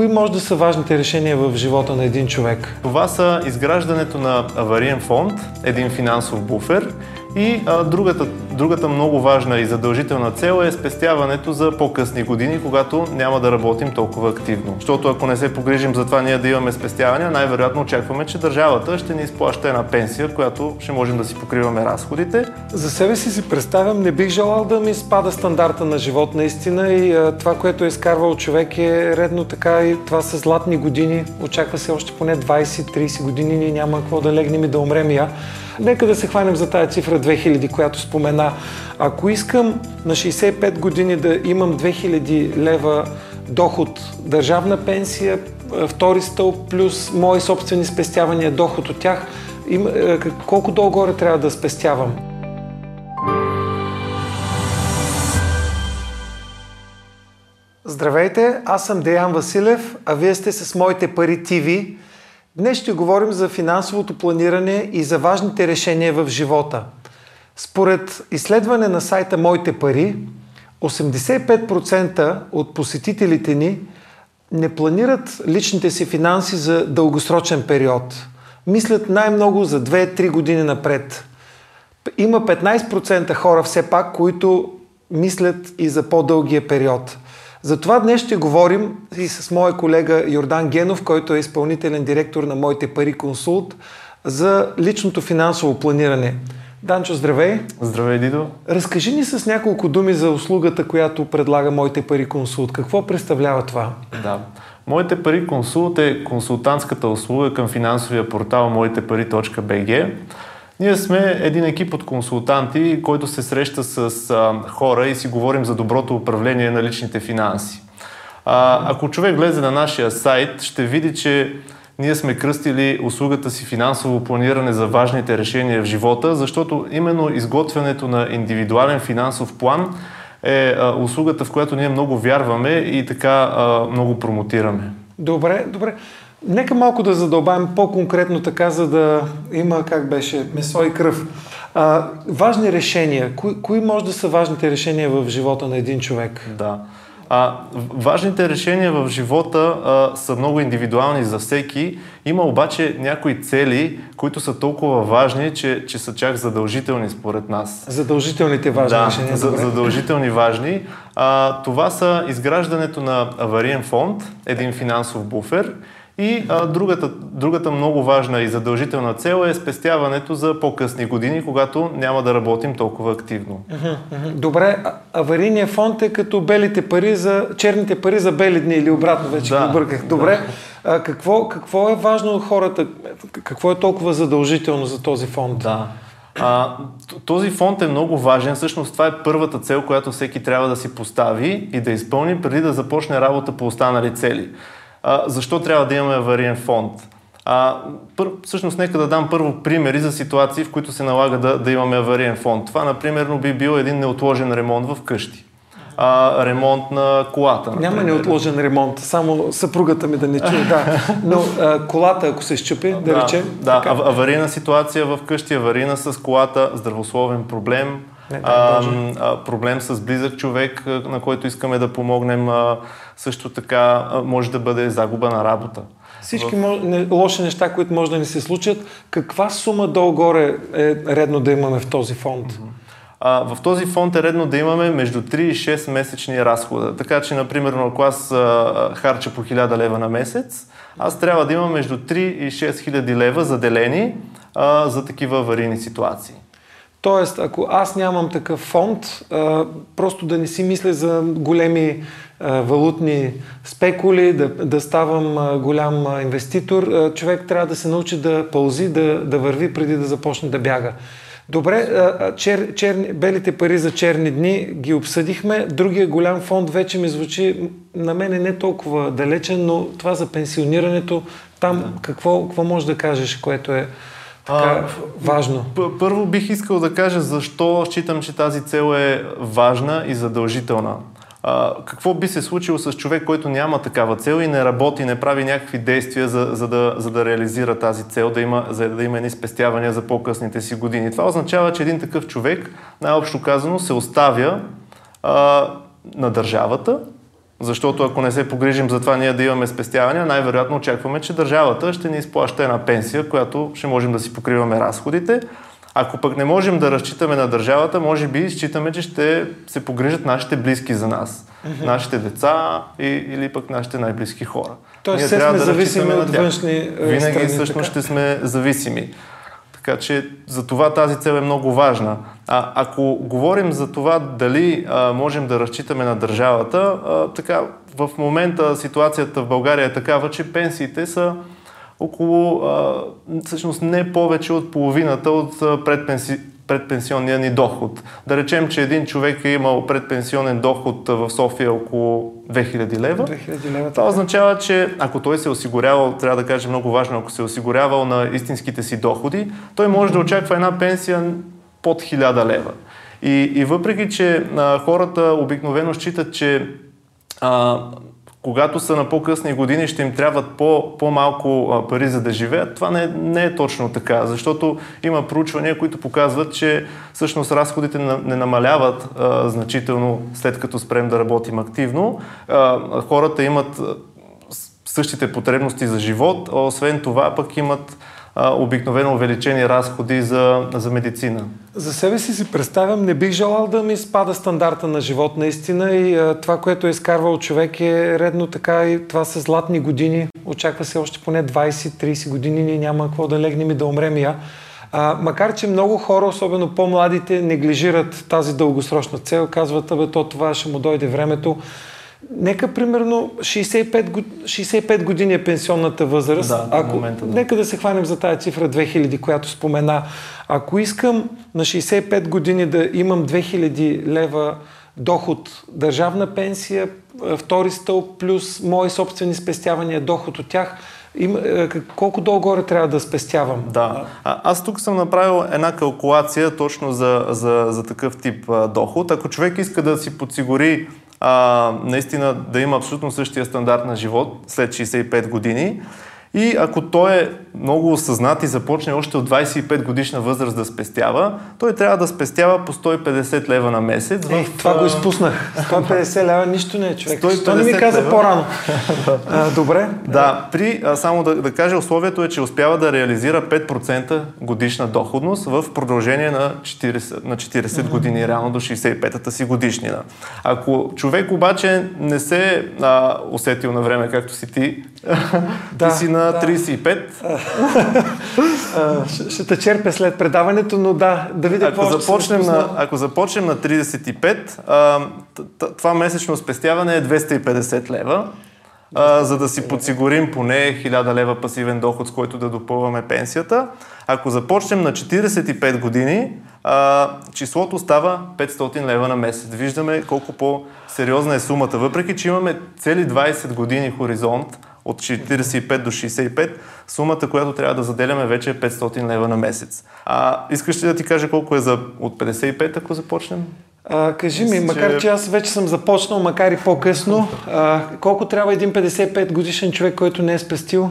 кои може да са важните решения в живота на един човек? Това са изграждането на авариен фонд, един финансов буфер и а, другата, другата много важна и задължителна цел е спестяването за по-късни години, когато няма да работим толкова активно. Защото ако не се погрижим за това ние да имаме спестявания, най-вероятно очакваме, че държавата ще ни изплаща една пенсия, която ще можем да си покриваме разходите. За себе си си представям, не бих желал да ми спада стандарта на живот наистина и това, което е изкарвал човек е редно така и това са златни години. Очаква се още поне 20-30 години, ние няма какво да легнем и да умрем я. Нека да се хванем за тази цифра 2000, която спомена. Ако искам на 65 години да имам 2000 лева доход, държавна пенсия, втори стълб плюс мои собствени спестявания, доход от тях, колко долу-горе трябва да спестявам? Здравейте, аз съм Деян Василев, а вие сте с Моите пари ТВ. Днес ще говорим за финансовото планиране и за важните решения в живота. Според изследване на сайта Моите пари, 85% от посетителите ни не планират личните си финанси за дългосрочен период. Мислят най-много за 2-3 години напред. Има 15% хора все пак, които мислят и за по-дългия период – затова днес ще говорим и с моя колега Йордан Генов, който е изпълнителен директор на Моите пари консулт, за личното финансово планиране. Данчо, здравей! Здравей, Дидо! Разкажи ни с няколко думи за услугата, която предлага Моите пари консулт. Какво представлява това? Да. Моите пари консулт е консултантската услуга към финансовия портал моитепари.bg. Ние сме един екип от консултанти, който се среща с а, хора и си говорим за доброто управление на личните финанси. А, ако човек влезе на нашия сайт, ще види, че ние сме кръстили услугата си финансово планиране за важните решения в живота, защото именно изготвянето на индивидуален финансов план е а, услугата, в която ние много вярваме и така а, много промотираме. Добре, добре. Нека малко да задълбаем по-конкретно така, за да има, как беше, месо и кръв. А, важни решения. Кои, кои може да са важните решения в живота на един човек? Да. А, важните решения в живота а, са много индивидуални за всеки. Има обаче някои цели, които са толкова важни, че, че са чак задължителни според нас. Задължителните важни да, решения. За, задължителни важни. А, това са изграждането на авариен фонд, един финансов буфер и а, другата, другата много важна и задължителна цел е спестяването за по-късни години, когато няма да работим толкова активно. Добре, аварийният фонд е като белите пари за черните пари за бели дни или обратно, вече да, го бърках. Добре, да. а, какво, какво е важно хората? Какво е толкова задължително за този фонд? Да. А, този фонд е много важен. Всъщност това е първата цел, която всеки трябва да си постави и да изпълни преди да започне работа по останали цели. А, защо трябва да имаме авариен фонд? А, пър, всъщност, нека да дам първо примери за ситуации, в които се налага да, да имаме авариен фонд. Това, например, би бил един неотложен ремонт в къщи. А, ремонт на колата. Например. Няма неотложен ремонт, само съпругата ми да не чуе, да. Но а, колата, ако се щупи, да, да речем. Да, така. аварийна ситуация в къщи, аварийна с колата, здравословен проблем, не, а, а, проблем с близък човек, на който искаме да помогнем, а, също така а, може да бъде загуба на работа. Всички в... не, лоши неща, които може да ни се случат, каква сума долу-горе е редно да имаме в този фонд? Mm-hmm. А, в този фонд е редно да имаме между 3 и 6 месечни разхода. Така че, например, ако аз а, харча по 1000 лева на месец, аз трябва да имам между 3 и 6 хиляди лева заделени а, за такива аварийни ситуации. Тоест, ако аз нямам такъв фонд, а, просто да не си мисля за големи а, валутни спекули, да, да ставам а, голям а, инвеститор, а, човек трябва да се научи да пълзи, да, да върви преди да започне да бяга. Добре, а, чер, черни, белите пари за черни дни ги обсъдихме. Другия голям фонд вече ми звучи на мен е не толкова далечен, но това за пенсионирането, там да. какво, какво може да кажеш, което е така, важно? Първо бих искал да кажа защо считам, че тази цел е важна и задължителна. А, какво би се случило с човек, който няма такава цел и не работи, не прави някакви действия, за, за, да, за да реализира тази цел, да има, за да има едни спестявания за по-късните си години. Това означава, че един такъв човек, най-общо казано, се оставя а, на държавата Защото ако не се погрижим за това ние да имаме спестявания, най-вероятно очакваме, че държавата ще ни изплаща една пенсия, която ще можем да си покриваме разходите. Ако пък не можем да разчитаме на държавата, може би считаме, че ще се погрижат нашите близки за нас. Mm-hmm. Нашите деца и, или пък нашите най-близки хора. Тоест, все сме да зависими от външни е, Винаги страни, всъщност така? ще сме зависими. Така че за това тази цел е много важна. А, ако говорим за това дали а, можем да разчитаме на държавата, а, така в момента ситуацията в България е такава, че пенсиите са около, а, всъщност не повече от половината от предпенси, предпенсионния ни доход. Да речем, че един човек е имал предпенсионен доход в София около 2000 лева. 2000 лева Това означава, че ако той се е осигурявал, трябва да кажа много важно, ако се е осигурявал на истинските си доходи, той може да очаква една пенсия под 1000 лева. И, и въпреки, че а, хората обикновено считат, че а, когато са на по-късни години, ще им трябват по, по-малко пари за да живеят. Това не, не е точно така, защото има проучвания, които показват, че всъщност разходите не намаляват а, значително след като спрем да работим активно. А, хората имат същите потребности за живот, а освен това пък имат обикновено увеличени разходи за, за медицина. За себе си си представям, не бих желал да ми спада стандарта на живот наистина и а, това, което е изкарвал човек е редно така и това са златни години. Очаква се още поне 20-30 години, ние няма какво да легнем и да умрем я. А, макар, че много хора, особено по-младите, неглижират тази дългосрочна цел, казват, абе, то това ще му дойде времето. Нека примерно 65, 65 години е пенсионната възраст. Да, Ако, момента, да. Нека да се хванем за тази цифра 2000, която спомена. Ако искам на 65 години да имам 2000 лева доход, държавна пенсия, втори стълб плюс мои собствени спестявания, доход от тях, има, колко долу-горе трябва да спестявам? Да. А, аз тук съм направил една калкулация точно за, за, за такъв тип а, доход. Ако човек иска да си подсигури а, наистина да има абсолютно същия стандарт на живот след 65 години. И ако той е много осъзнат и започне още от 25 годишна възраст да спестява, той трябва да спестява по 150 лева на месец. Е, в... това го изпуснах. 150 лева нищо не е човек. Той не ми каза лева. по-рано. а, добре. Да, при, а, само да, да кажа, условието е, че успява да реализира 5% годишна доходност в продължение на 40, на 40 mm-hmm. години, реално до 65-та си годишнина. Ако човек обаче не се а, усетил на време, както си ти, да, ти си на да. 35, ще, те черпя след предаването, но да, да видя ако започнем на, Ако започнем на 35, а, това месечно спестяване е 250 лева. За да си подсигурим поне 1000 лева пасивен доход, с който да допълваме пенсията. Ако започнем на 45 години, а, числото става 500 лева на месец. Виждаме колко по-сериозна е сумата. Въпреки, че имаме цели 20 години хоризонт, от 45 до 65, сумата, която трябва да заделяме вече е 500 лева на месец. А искаш ли да ти кажа колко е за от 55, ако започнем? А, кажи ми, макар че аз вече съм започнал, макар и по-късно, а, колко трябва един 55 годишен човек, който не е спестил?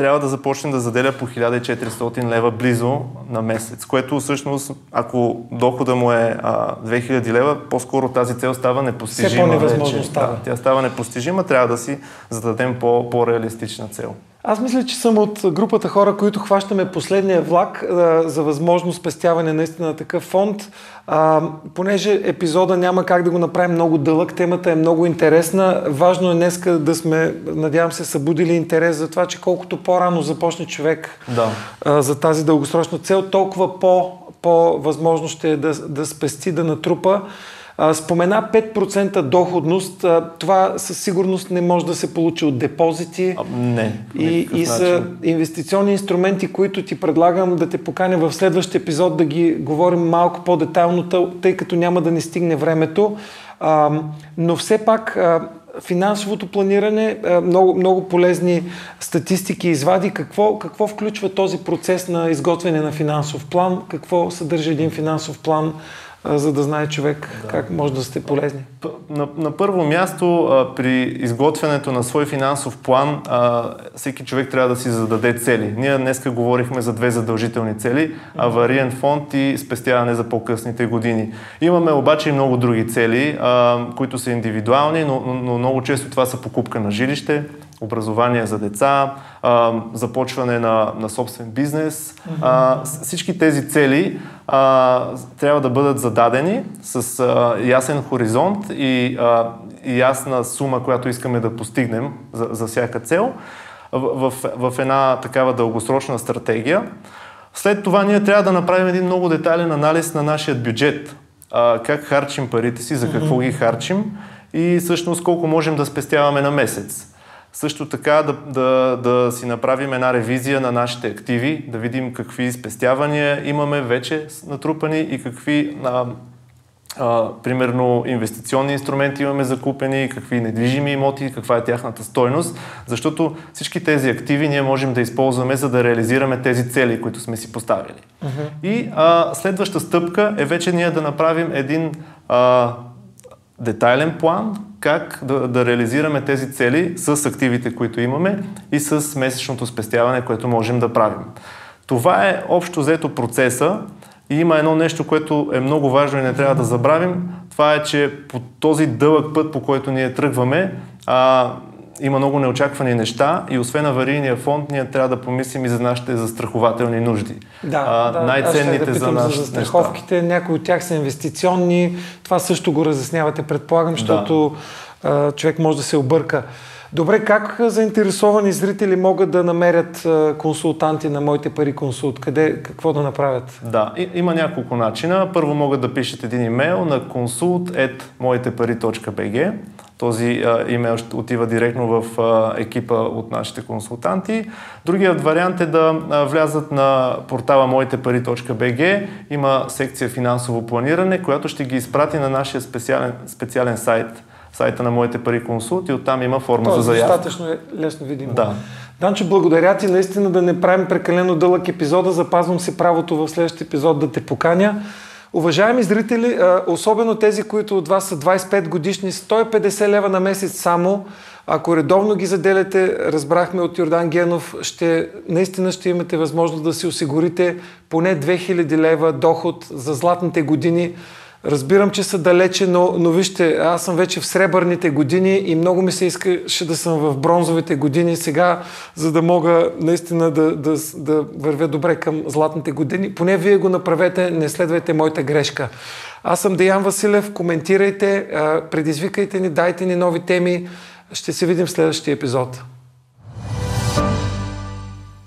Трябва да започне да заделя по 1400 лева близо на месец, което всъщност, ако дохода му е а, 2000 лева, по-скоро тази цел става непостижима. Все по-невъзможно става. Да, тя става непостижима, трябва да си зададем по- по-реалистична цел. Аз мисля, че съм от групата хора, които хващаме последния влак а, за възможно спестяване наистина на такъв фонд. А, понеже епизода няма как да го направим много дълъг, темата е много интересна. Важно е днеска да сме, надявам се, събудили интерес за това, че колкото по-рано започне човек да. а, за тази дългосрочна цел, толкова по, по-възможно ще е да, да спести, да натрупа. Спомена 5% доходност. Това със сигурност не може да се получи от депозити. А, не. И, и са инвестиционни инструменти, които ти предлагам да те поканя в следващия епизод да ги говорим малко по-детайлно, тъй като няма да ни стигне времето. А, но все пак а, финансовото планиране, много, много полезни статистики извади. Какво, какво включва този процес на изготвяне на финансов план? Какво съдържа един финансов план? За да знае човек да. как може да сте полезни? На, на първо място, а, при изготвянето на свой финансов план, а, всеки човек трябва да си зададе цели. Ние днеска говорихме за две задължителни цели, авариен фонд и спестяване за по-късните години. Имаме обаче и много други цели, а, които са индивидуални, но, но много често това са покупка на жилище, образование за деца, а, започване на, на собствен бизнес. А, всички тези цели а, трябва да бъдат зададени с а, ясен хоризонт и, а, и ясна сума, която искаме да постигнем за, за всяка цел в, в, в една такава дългосрочна стратегия. След това ние трябва да направим един много детайлен анализ на нашия бюджет. А, как харчим парите си, за какво ги харчим и всъщност колко можем да спестяваме на месец. Също така да, да, да си направим една ревизия на нашите активи, да видим какви спестявания имаме вече натрупани и какви а, а, примерно инвестиционни инструменти имаме закупени, какви недвижими имоти, каква е тяхната стойност, защото всички тези активи ние можем да използваме, за да реализираме тези цели, които сме си поставили. Uh-huh. И а, следваща стъпка е вече ние да направим един а, детайлен план, как да, да реализираме тези цели с активите, които имаме и с месечното спестяване, което можем да правим. Това е общо взето процеса и има едно нещо, което е много важно и не трябва да забравим. Това е, че по този дълъг път, по който ние тръгваме, а, има много неочаквани неща и освен аварийния фонд, ние трябва да помислим и за нашите застрахователни нужди. Да, а, да най-ценните да за нашите за застраховките, неща. някои от тях са инвестиционни, това също го разяснявате, предполагам, защото да. човек може да се обърка. Добре, как заинтересовани зрители могат да намерят консултанти на Моите пари консулт? Къде, какво да направят? Да, и, има няколко начина. Първо могат да пишат един имейл на consult.moitepari.bg този а, имейл ще отива директно в а, екипа от нашите консултанти. Другият вариант е да а, влязат на портала моитепари.bg. Има секция финансово планиране, която ще ги изпрати на нашия специален, специален сайт сайта на Моите пари консулт и оттам има форма Това за заявка. достатъчно е лесно видимо. Да. Данчо, благодаря ти наистина да не правим прекалено дълъг епизода. Запазвам си правото в следващия епизод да те поканя. Уважаеми зрители, особено тези, които от вас са 25 годишни, 150 лева на месец само, ако редовно ги заделяте, разбрахме от Йордан Генов, ще, наистина ще имате възможност да си осигурите поне 2000 лева доход за златните години. Разбирам, че са далече, но, но вижте, аз съм вече в сребърните години и много ми се искаше да съм в бронзовите години сега, за да мога наистина да, да, да вървя добре към златните години. Поне вие го направете, не следвайте моята грешка. Аз съм Деян Василев, коментирайте, предизвикайте ни, дайте ни нови теми. Ще се видим в следващия епизод.